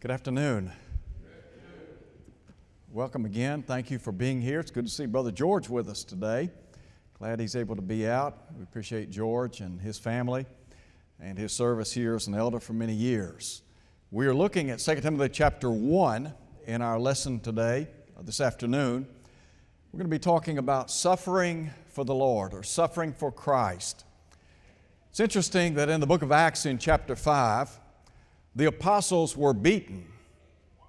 Good afternoon. Welcome again. Thank you for being here. It's good to see Brother George with us today. Glad he's able to be out. We appreciate George and his family and his service here as an elder for many years. We are looking at 2 Timothy chapter 1 in our lesson today, uh, this afternoon. We're going to be talking about suffering for the Lord or suffering for Christ. It's interesting that in the book of Acts, in chapter 5, the apostles were beaten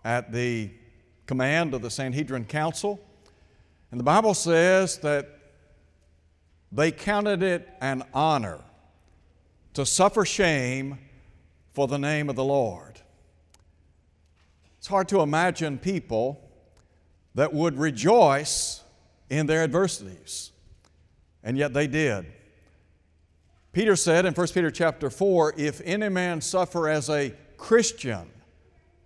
at the command of the Sanhedrin Council. And the Bible says that they counted it an honor to suffer shame for the name of the Lord. It's hard to imagine people that would rejoice in their adversities, and yet they did. Peter said in 1 Peter chapter 4 if any man suffer as a Christian,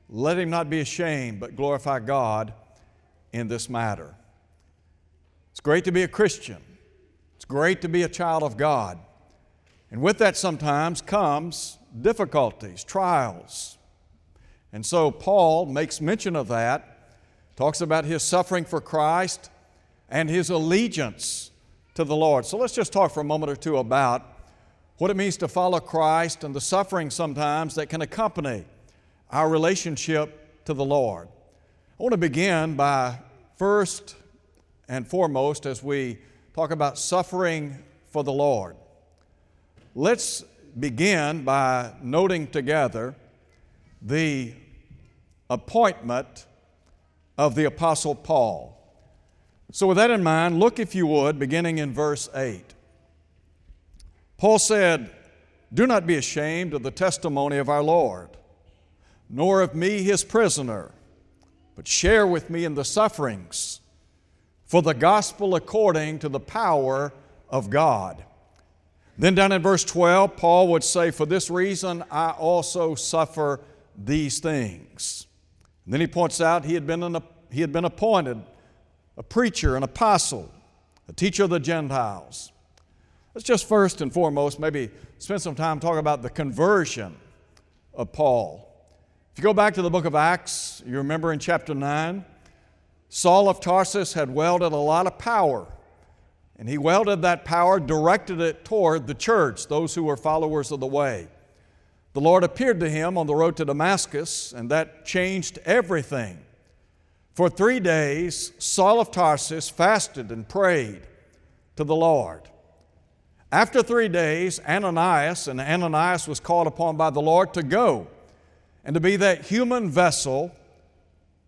let him not be ashamed, but glorify God in this matter. It's great to be a Christian. It's great to be a child of God. And with that sometimes comes difficulties, trials. And so Paul makes mention of that, talks about his suffering for Christ and his allegiance to the Lord. So let's just talk for a moment or two about what it means to follow Christ and the suffering sometimes that can accompany our relationship to the Lord. I want to begin by first and foremost as we talk about suffering for the Lord. Let's begin by noting together the appointment of the Apostle Paul. So, with that in mind, look, if you would, beginning in verse 8. Paul said, Do not be ashamed of the testimony of our Lord, nor of me, his prisoner, but share with me in the sufferings for the gospel according to the power of God. Then, down in verse 12, Paul would say, For this reason I also suffer these things. And then he points out he had been, an, he had been appointed a preacher, an apostle, a teacher of the Gentiles. Let's just first and foremost maybe spend some time talking about the conversion of Paul. If you go back to the book of Acts, you remember in chapter 9, Saul of Tarsus had welded a lot of power, and he welded that power, directed it toward the church, those who were followers of the way. The Lord appeared to him on the road to Damascus, and that changed everything. For three days, Saul of Tarsus fasted and prayed to the Lord. After three days, Ananias, and Ananias was called upon by the Lord to go and to be that human vessel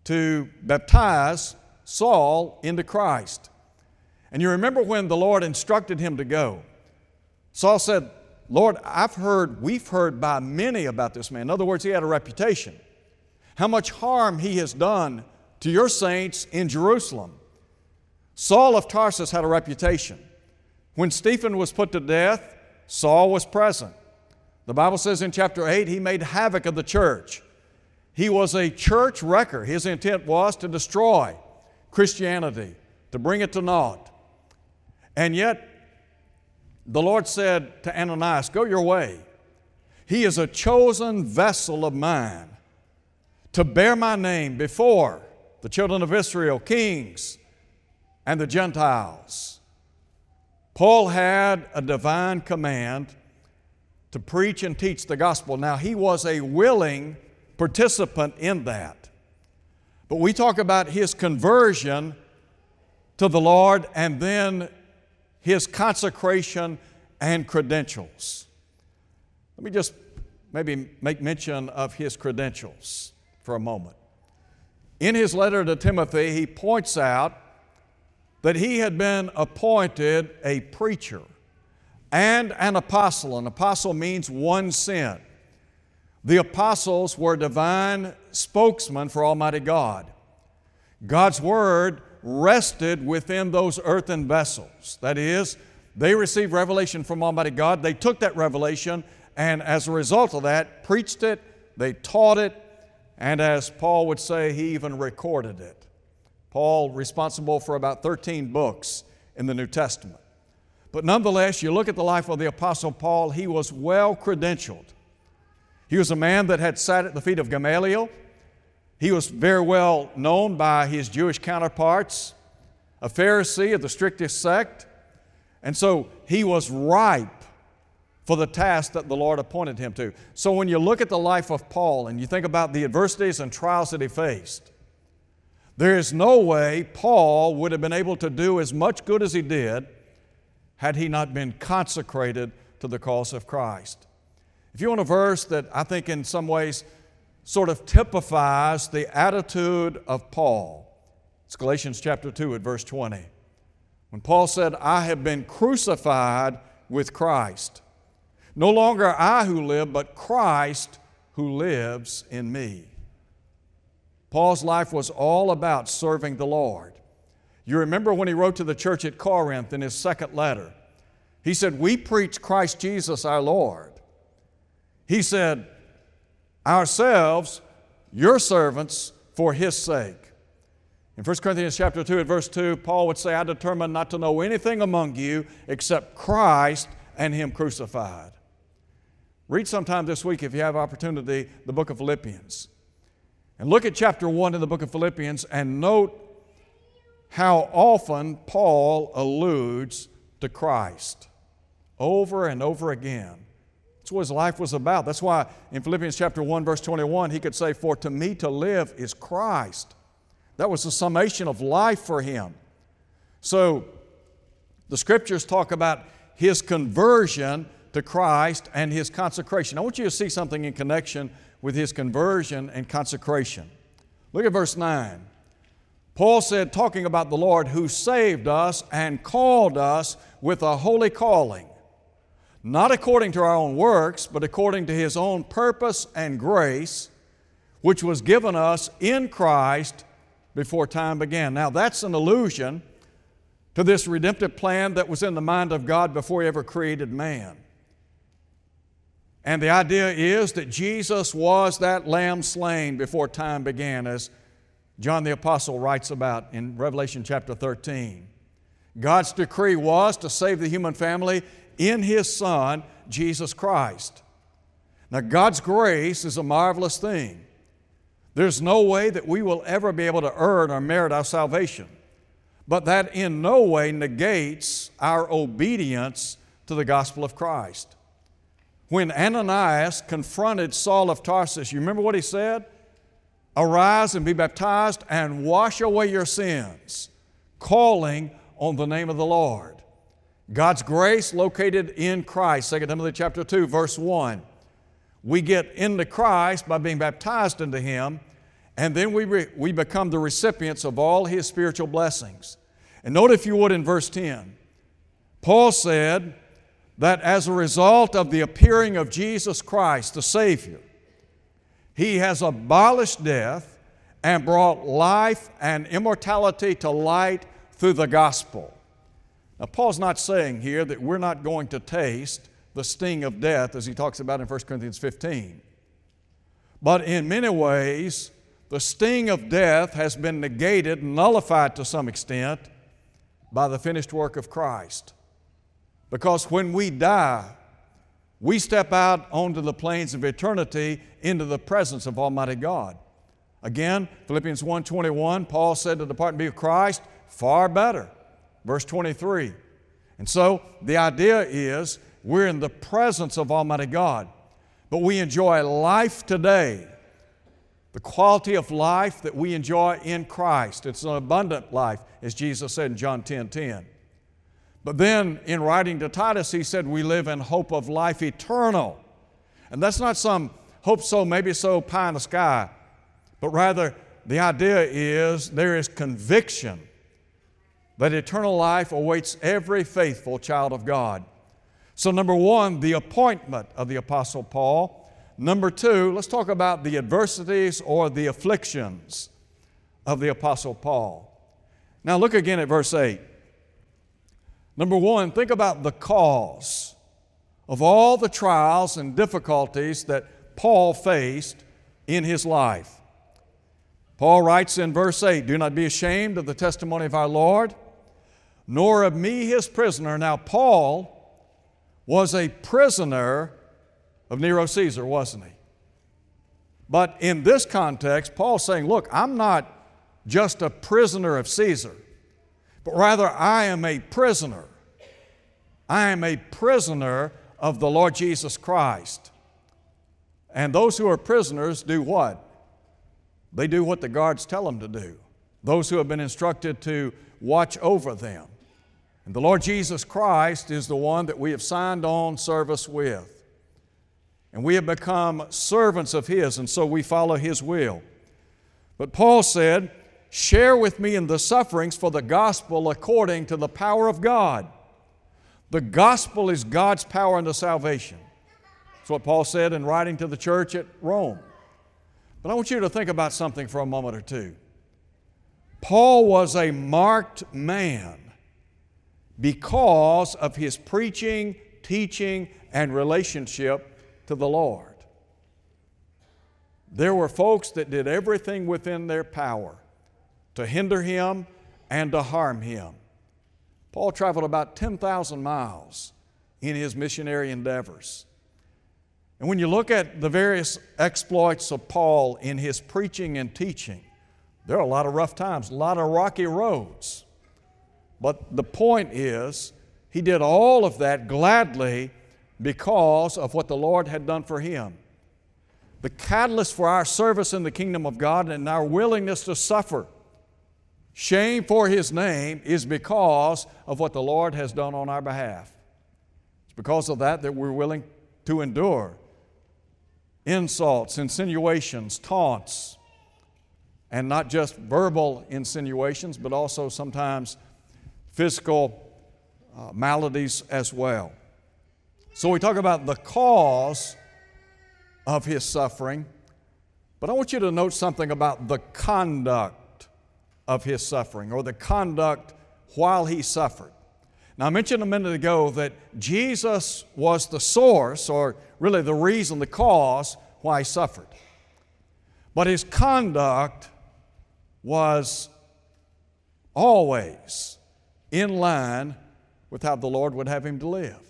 to baptize Saul into Christ. And you remember when the Lord instructed him to go. Saul said, Lord, I've heard, we've heard by many about this man. In other words, he had a reputation. How much harm he has done to your saints in Jerusalem. Saul of Tarsus had a reputation. When Stephen was put to death, Saul was present. The Bible says in chapter 8, he made havoc of the church. He was a church wrecker. His intent was to destroy Christianity, to bring it to naught. And yet, the Lord said to Ananias, Go your way. He is a chosen vessel of mine to bear my name before the children of Israel, kings, and the Gentiles. Paul had a divine command to preach and teach the gospel. Now, he was a willing participant in that. But we talk about his conversion to the Lord and then his consecration and credentials. Let me just maybe make mention of his credentials for a moment. In his letter to Timothy, he points out that he had been appointed a preacher and an apostle. An apostle means one sent. The apostles were divine spokesmen for Almighty God. God's Word rested within those earthen vessels. That is, they received revelation from Almighty God. They took that revelation and, as a result of that, preached it, they taught it, and as Paul would say, he even recorded it. Paul responsible for about 13 books in the New Testament. But nonetheless, you look at the life of the Apostle Paul, he was well credentialed. He was a man that had sat at the feet of Gamaliel. He was very well known by his Jewish counterparts, a Pharisee of the strictest sect, and so he was ripe for the task that the Lord appointed him to. So when you look at the life of Paul and you think about the adversities and trials that he faced, there is no way Paul would have been able to do as much good as he did had he not been consecrated to the cause of Christ. If you want a verse that I think in some ways sort of typifies the attitude of Paul, it's Galatians chapter 2 at verse 20. When Paul said, I have been crucified with Christ. No longer I who live, but Christ who lives in me. Paul's life was all about serving the Lord. You remember when he wrote to the church at Corinth in his second letter, he said, We preach Christ Jesus our Lord. He said, Ourselves, your servants, for his sake. In 1 Corinthians chapter 2 at verse 2, Paul would say, I determined not to know anything among you except Christ and him crucified. Read sometime this week if you have opportunity the book of Philippians. And look at chapter 1 in the book of Philippians and note how often Paul alludes to Christ over and over again. That's what his life was about. That's why in Philippians chapter 1, verse 21, he could say, For to me to live is Christ. That was the summation of life for him. So the scriptures talk about his conversion to Christ and his consecration. I want you to see something in connection with his conversion and consecration. Look at verse 9. Paul said, talking about the Lord who saved us and called us with a holy calling, not according to our own works, but according to his own purpose and grace, which was given us in Christ before time began. Now, that's an allusion to this redemptive plan that was in the mind of God before He ever created man. And the idea is that Jesus was that lamb slain before time began, as John the Apostle writes about in Revelation chapter 13. God's decree was to save the human family in His Son, Jesus Christ. Now, God's grace is a marvelous thing. There's no way that we will ever be able to earn or merit our salvation. But that in no way negates our obedience to the gospel of Christ. When Ananias confronted Saul of Tarsus, you remember what he said? Arise and be baptized and wash away your sins, calling on the name of the Lord. God's grace located in Christ, 2 Timothy chapter 2, verse 1. We get into Christ by being baptized into Him, and then we, re, we become the recipients of all His spiritual blessings. And note, if you would, in verse 10, Paul said that as a result of the appearing of Jesus Christ, the Savior, He has abolished death and brought life and immortality to light through the gospel. Now, Paul's not saying here that we're not going to taste the sting of death, as he talks about in 1 Corinthians 15. But in many ways, the sting of death has been negated, nullified to some extent, by the finished work of Christ. Because when we die, we step out onto the plains of eternity into the presence of Almighty God. Again, Philippians 1:21, Paul said to depart and be with Christ, far better. Verse 23. And so the idea is we're in the presence of Almighty God. But we enjoy life today, the quality of life that we enjoy in Christ. It's an abundant life, as Jesus said in John 10 10. But then in writing to Titus, he said, We live in hope of life eternal. And that's not some hope so, maybe so pie in the sky, but rather the idea is there is conviction that eternal life awaits every faithful child of God. So, number one, the appointment of the Apostle Paul. Number two, let's talk about the adversities or the afflictions of the Apostle Paul. Now, look again at verse 8. Number one, think about the cause of all the trials and difficulties that Paul faced in his life. Paul writes in verse 8 Do not be ashamed of the testimony of our Lord, nor of me his prisoner. Now, Paul was a prisoner of Nero Caesar, wasn't he? But in this context, Paul's saying, Look, I'm not just a prisoner of Caesar, but rather I am a prisoner. I am a prisoner of the Lord Jesus Christ. And those who are prisoners do what? They do what the guards tell them to do. Those who have been instructed to watch over them. And the Lord Jesus Christ is the one that we have signed on service with. And we have become servants of His, and so we follow His will. But Paul said, Share with me in the sufferings for the gospel according to the power of God. The gospel is God's power unto salvation. That's what Paul said in writing to the church at Rome. But I want you to think about something for a moment or two. Paul was a marked man because of his preaching, teaching, and relationship to the Lord. There were folks that did everything within their power to hinder him and to harm him. Paul traveled about 10,000 miles in his missionary endeavors. And when you look at the various exploits of Paul in his preaching and teaching, there are a lot of rough times, a lot of rocky roads. But the point is, he did all of that gladly because of what the Lord had done for him. The catalyst for our service in the kingdom of God and our willingness to suffer Shame for His name is because of what the Lord has done on our behalf. It's because of that that we're willing to endure insults, insinuations, taunts, and not just verbal insinuations, but also sometimes physical uh, maladies as well. So we talk about the cause of his suffering, but I want you to note something about the conduct of his suffering or the conduct while he suffered. Now, I mentioned a minute ago that Jesus was the source, or really the reason, the cause why he suffered. But his conduct was always in line with how the Lord would have him to live.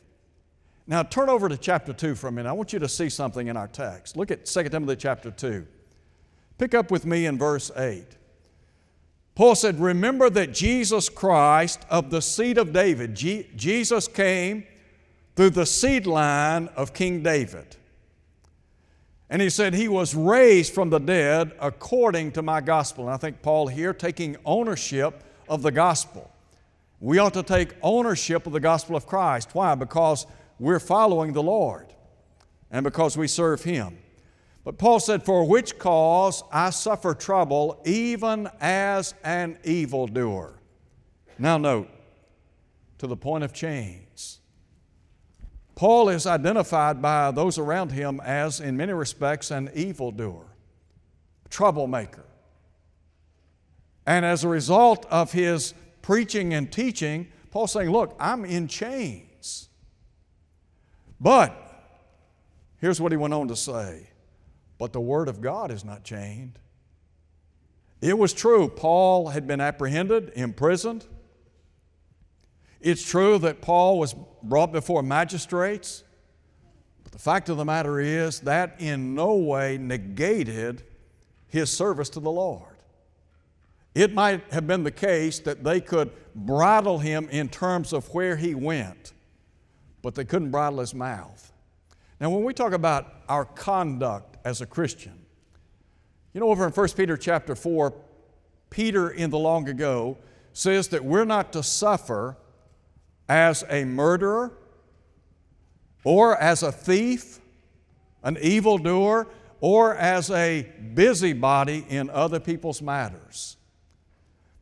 Now, turn over to chapter 2 for a minute. I want you to see something in our text. Look at 2 Timothy chapter 2. Pick up with me in verse 8. Paul said, Remember that Jesus Christ of the seed of David, Jesus came through the seed line of King David. And he said, He was raised from the dead according to my gospel. And I think Paul here taking ownership of the gospel. We ought to take ownership of the gospel of Christ. Why? Because we're following the Lord and because we serve Him. But Paul said, For which cause I suffer trouble, even as an evildoer. Now, note, to the point of chains. Paul is identified by those around him as, in many respects, an evildoer, troublemaker. And as a result of his preaching and teaching, Paul's saying, Look, I'm in chains. But here's what he went on to say but the Word of God is not chained. It was true, Paul had been apprehended, imprisoned. It's true that Paul was brought before magistrates. But the fact of the matter is that in no way negated his service to the Lord. It might have been the case that they could bridle him in terms of where he went, but they couldn't bridle his mouth. Now, when we talk about our conduct as a Christian. You know, over in 1 Peter chapter 4, Peter in the long ago says that we're not to suffer as a murderer or as a thief, an evildoer, or as a busybody in other people's matters.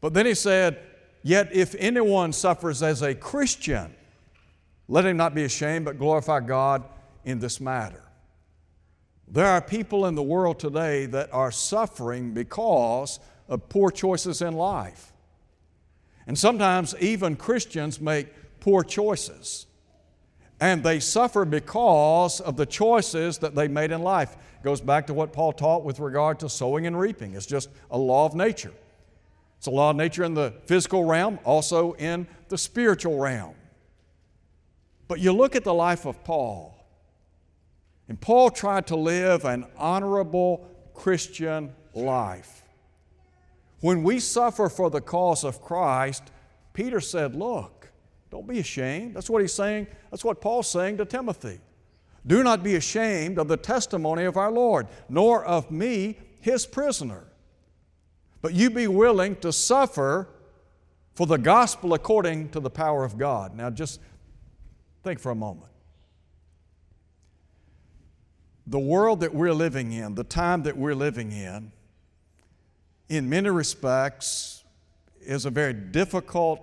But then he said, Yet if anyone suffers as a Christian, let him not be ashamed, but glorify God in this matter. There are people in the world today that are suffering because of poor choices in life. And sometimes even Christians make poor choices. And they suffer because of the choices that they made in life. It goes back to what Paul taught with regard to sowing and reaping. It's just a law of nature. It's a law of nature in the physical realm, also in the spiritual realm. But you look at the life of Paul, and Paul tried to live an honorable, Christian life. When we suffer for the cause of Christ, Peter said, Look, don't be ashamed. That's what he's saying. That's what Paul's saying to Timothy. Do not be ashamed of the testimony of our Lord, nor of me, his prisoner. But you be willing to suffer for the gospel according to the power of God. Now, just think for a moment. The world that we're living in, the time that we're living in, in many respects, is a very difficult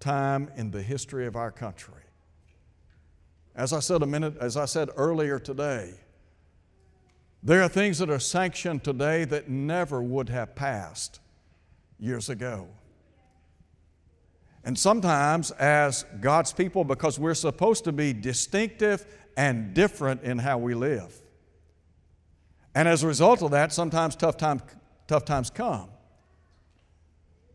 time in the history of our country. As I said a minute, as I said earlier today, there are things that are sanctioned today that never would have passed years ago. And sometimes, as God's people, because we're supposed to be distinctive and different in how we live. And as a result of that, sometimes tough, time, tough times come.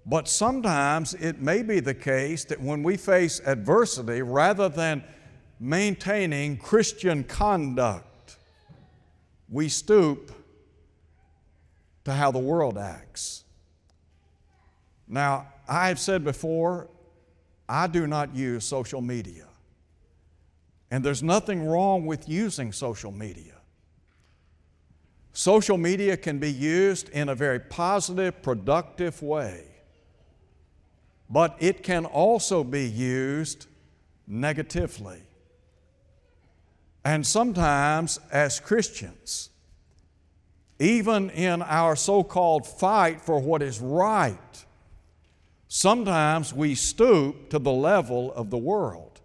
But sometimes it may be the case that when we face adversity, rather than maintaining Christian conduct, we stoop to how the world acts. Now, I've said before, I do not use social media. And there's nothing wrong with using social media. Social media can be used in a very positive, productive way, but it can also be used negatively. And sometimes, as Christians, even in our so called fight for what is right, sometimes we stoop to the level of the world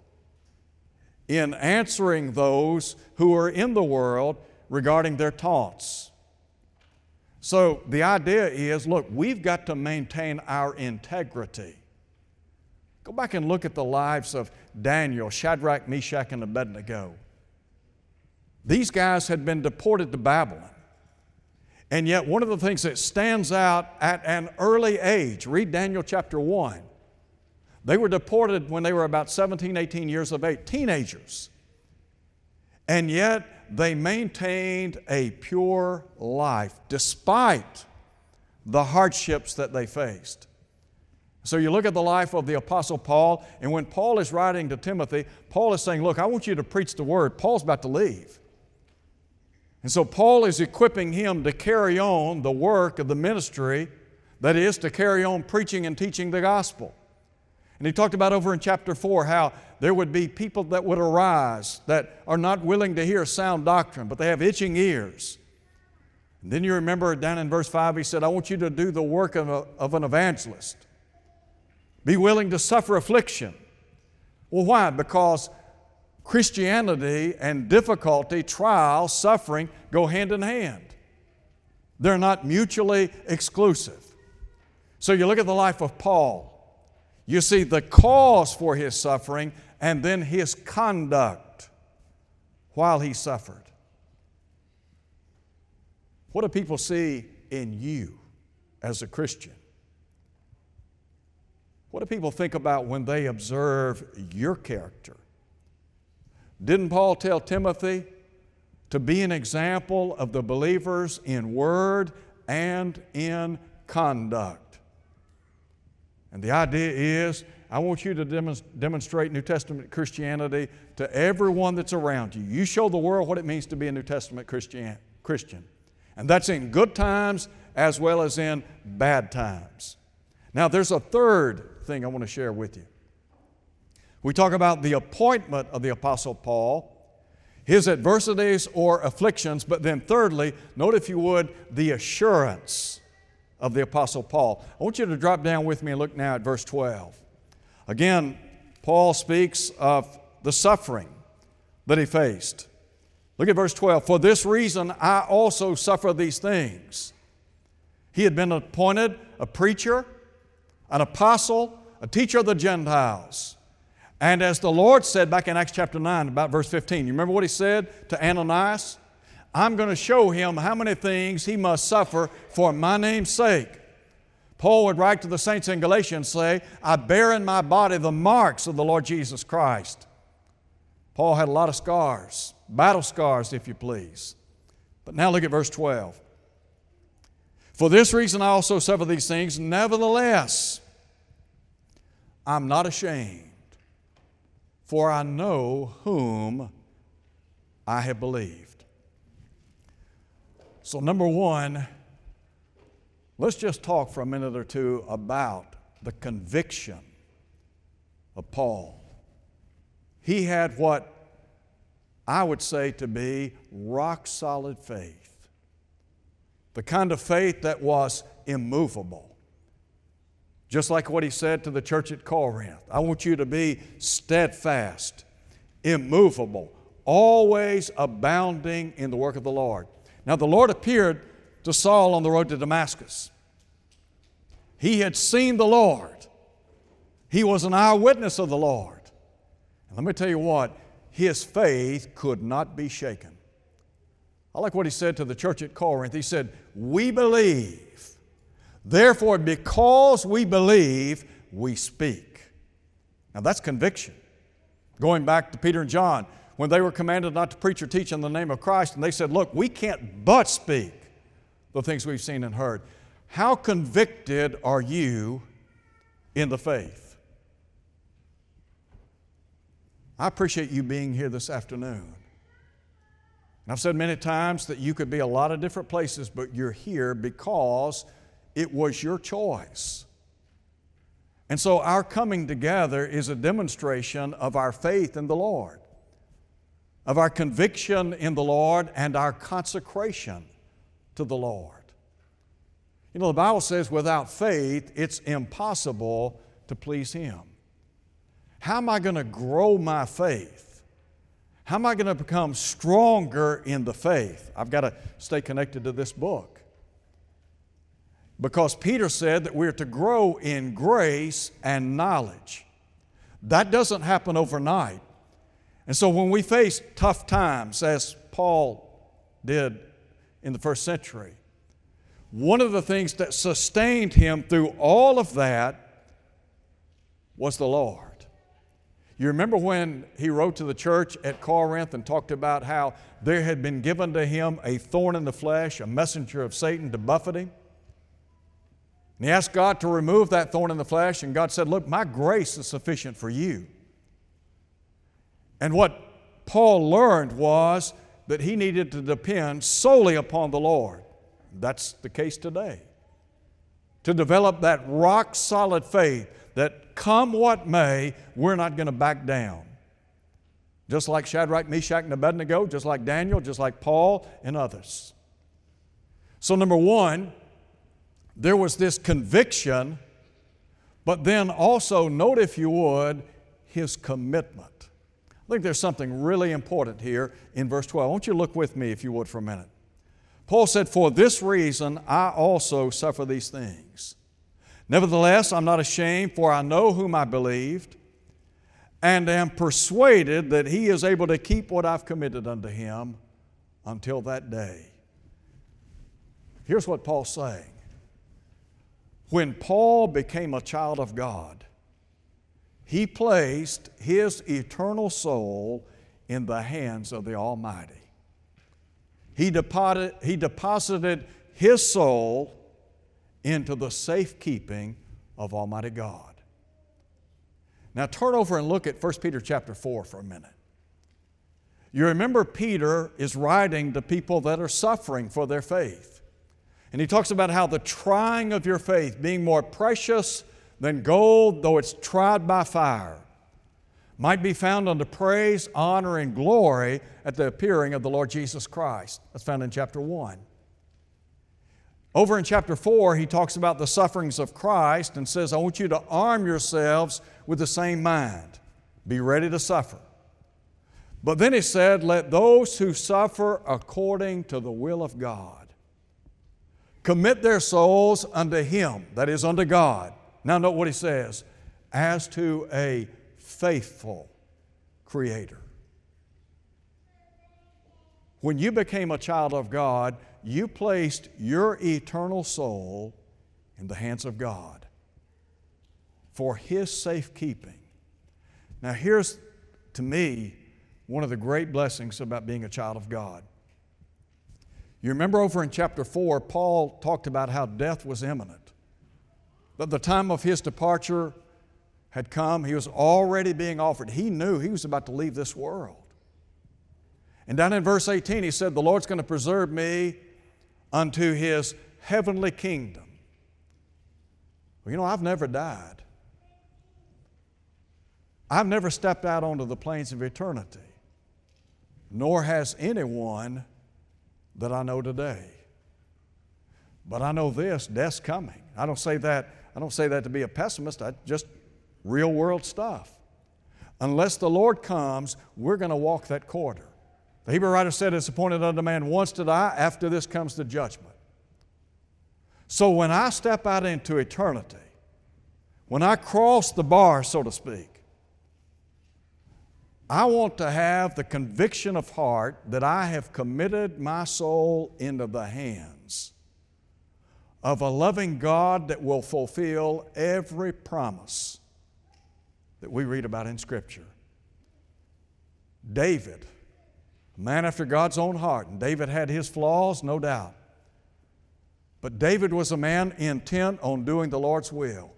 in answering those who are in the world regarding their taunts. So the idea is look, we've got to maintain our integrity. Go back and look at the lives of Daniel, Shadrach, Meshach, and Abednego. These guys had been deported to Babylon. And yet, one of the things that stands out at an early age, read Daniel chapter 1. They were deported when they were about 17, 18 years of age, teenagers. And yet, they maintained a pure life despite the hardships that they faced. So you look at the life of the Apostle Paul, and when Paul is writing to Timothy, Paul is saying, Look, I want you to preach the word. Paul's about to leave. And so Paul is equipping him to carry on the work of the ministry, that is, to carry on preaching and teaching the gospel. And he talked about over in chapter 4 how there would be people that would arise that are not willing to hear sound doctrine, but they have itching ears. And then you remember down in verse 5, he said, I want you to do the work of, a, of an evangelist. Be willing to suffer affliction. Well, why? Because Christianity and difficulty, trial, suffering go hand in hand. They're not mutually exclusive. So you look at the life of Paul, you see the cause for his suffering and then his conduct while he suffered. What do people see in you as a Christian? What do people think about when they observe your character? Didn't Paul tell Timothy to be an example of the believers in word and in conduct? And the idea is I want you to demonstrate New Testament Christianity to everyone that's around you. You show the world what it means to be a New Testament Christian. And that's in good times as well as in bad times. Now, there's a third thing I want to share with you. We talk about the appointment of the Apostle Paul, his adversities or afflictions, but then thirdly, note if you would, the assurance of the Apostle Paul. I want you to drop down with me and look now at verse 12. Again, Paul speaks of the suffering that he faced. Look at verse 12. For this reason I also suffer these things. He had been appointed a preacher, an apostle, a teacher of the Gentiles. And as the Lord said back in Acts chapter 9, about verse 15, you remember what he said to Ananias? I'm going to show him how many things he must suffer for my name's sake. Paul would write to the saints in Galatia and say, I bear in my body the marks of the Lord Jesus Christ. Paul had a lot of scars, battle scars, if you please. But now look at verse 12. For this reason I also suffer these things. Nevertheless, I'm not ashamed, for I know whom I have believed. So, number one, let's just talk for a minute or two about the conviction of Paul. He had what I would say to be rock solid faith, the kind of faith that was immovable. Just like what he said to the church at Corinth I want you to be steadfast, immovable, always abounding in the work of the Lord. Now, the Lord appeared to Saul on the road to Damascus. He had seen the Lord, he was an eyewitness of the Lord. And let me tell you what, his faith could not be shaken. I like what he said to the church at Corinth. He said, We believe. Therefore, because we believe, we speak. Now that's conviction. Going back to Peter and John, when they were commanded not to preach or teach in the name of Christ, and they said, Look, we can't but speak the things we've seen and heard. How convicted are you in the faith? I appreciate you being here this afternoon. And I've said many times that you could be a lot of different places, but you're here because it was your choice. And so our coming together is a demonstration of our faith in the Lord, of our conviction in the Lord, and our consecration to the Lord. You know, the Bible says without faith, it's impossible to please Him. How am I going to grow my faith? How am I going to become stronger in the faith? I've got to stay connected to this book. Because Peter said that we're to grow in grace and knowledge. That doesn't happen overnight. And so when we face tough times, as Paul did in the first century, one of the things that sustained him through all of that was the Lord. You remember when he wrote to the church at Corinth and talked about how there had been given to him a thorn in the flesh, a messenger of Satan to buffet him? And he asked God to remove that thorn in the flesh, and God said, Look, my grace is sufficient for you. And what Paul learned was that he needed to depend solely upon the Lord. That's the case today. To develop that rock solid faith that come what may, we're not going to back down. Just like Shadrach, Meshach, and Abednego, just like Daniel, just like Paul, and others. So, number one, there was this conviction, but then also, note if you would, his commitment. I think there's something really important here in verse 12. I want you to look with me, if you would, for a minute. Paul said, For this reason I also suffer these things. Nevertheless, I'm not ashamed, for I know whom I believed, and am persuaded that he is able to keep what I've committed unto him until that day. Here's what Paul's saying. When Paul became a child of God, he placed his eternal soul in the hands of the Almighty. He deposited, he deposited his soul into the safekeeping of Almighty God. Now turn over and look at 1 Peter chapter 4 for a minute. You remember Peter is writing to people that are suffering for their faith. And he talks about how the trying of your faith, being more precious than gold, though it's tried by fire, might be found unto praise, honor, and glory at the appearing of the Lord Jesus Christ. That's found in chapter 1. Over in chapter 4, he talks about the sufferings of Christ and says, I want you to arm yourselves with the same mind. Be ready to suffer. But then he said, Let those who suffer according to the will of God commit their souls unto Him, that is, unto God. Now, note what he says as to a faithful Creator. When you became a child of God, you placed your eternal soul in the hands of God for His safekeeping. Now, here's to me one of the great blessings about being a child of God. You remember over in chapter 4, Paul talked about how death was imminent. That the time of his departure had come. He was already being offered. He knew he was about to leave this world. And down in verse 18, he said, The Lord's going to preserve me unto his heavenly kingdom. Well, you know, I've never died. I've never stepped out onto the plains of eternity, nor has anyone that I know today. But I know this death's coming. I don't say that, I don't say that to be a pessimist, I just real world stuff. Unless the Lord comes, we're going to walk that corridor. The Hebrew writer said, It's appointed unto man once to die, after this comes the judgment. So when I step out into eternity, when I cross the bar, so to speak, I want to have the conviction of heart that I have committed my soul into the hands of a loving God that will fulfill every promise that we read about in Scripture. David, a man after God's own heart, and David had his flaws, no doubt. But David was a man intent on doing the Lord's will.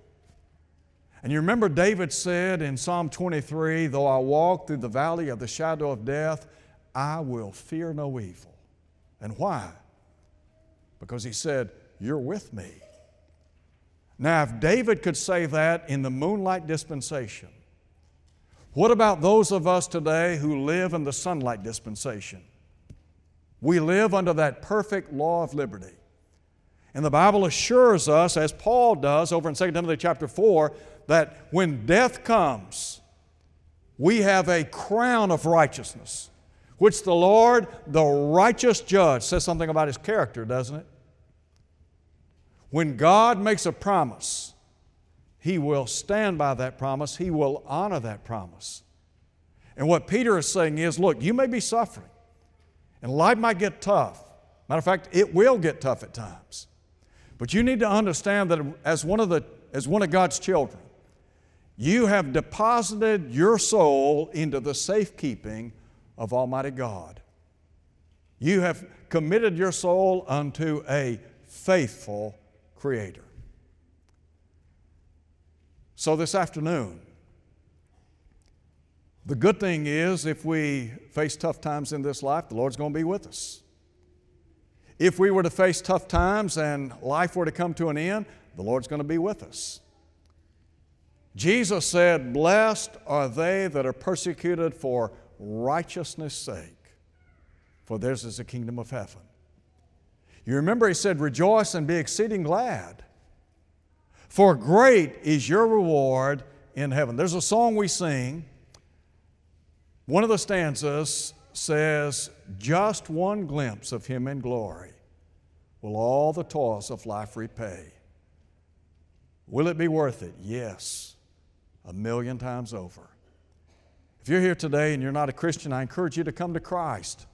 And you remember David said in Psalm 23 Though I walk through the valley of the shadow of death, I will fear no evil. And why? Because he said, You're with me. Now, if David could say that in the moonlight dispensation, what about those of us today who live in the sunlight dispensation? We live under that perfect law of liberty. And the Bible assures us, as Paul does over in 2 Timothy chapter 4, that when death comes, we have a crown of righteousness, which the Lord, the righteous judge, says something about his character, doesn't it? When God makes a promise, he will stand by that promise, he will honor that promise. And what Peter is saying is look, you may be suffering, and life might get tough. Matter of fact, it will get tough at times. But you need to understand that as one of, the, as one of God's children, you have deposited your soul into the safekeeping of Almighty God. You have committed your soul unto a faithful Creator. So, this afternoon, the good thing is if we face tough times in this life, the Lord's going to be with us. If we were to face tough times and life were to come to an end, the Lord's going to be with us. Jesus said, Blessed are they that are persecuted for righteousness' sake, for theirs is the kingdom of heaven. You remember he said, Rejoice and be exceeding glad, for great is your reward in heaven. There's a song we sing. One of the stanzas says, Just one glimpse of him in glory will all the toils of life repay. Will it be worth it? Yes a million times over. If you're here today and you're not a Christian, I encourage you to come to Christ.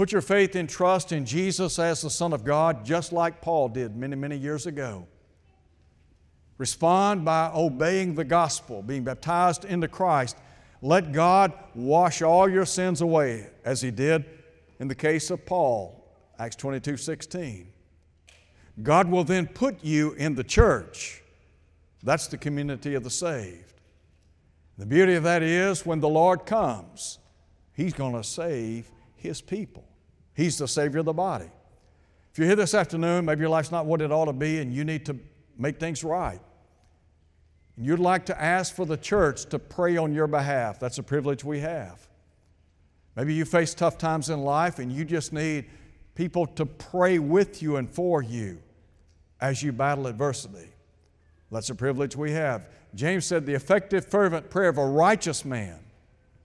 Put your faith and trust in Jesus as the Son of God, just like Paul did many, many years ago. Respond by obeying the gospel, being baptized into Christ. Let God wash all your sins away, as He did in the case of Paul, Acts 22 16. God will then put you in the church that's the community of the saved. The beauty of that is when the Lord comes, He's going to save His people. He's the Savior of the body. If you're here this afternoon, maybe your life's not what it ought to be and you need to make things right. And you'd like to ask for the church to pray on your behalf. That's a privilege we have. Maybe you face tough times in life and you just need people to pray with you and for you as you battle adversity. That's a privilege we have. James said, The effective, fervent prayer of a righteous man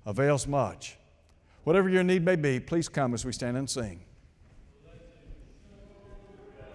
avails much. Whatever your need may be, please come as we stand and sing.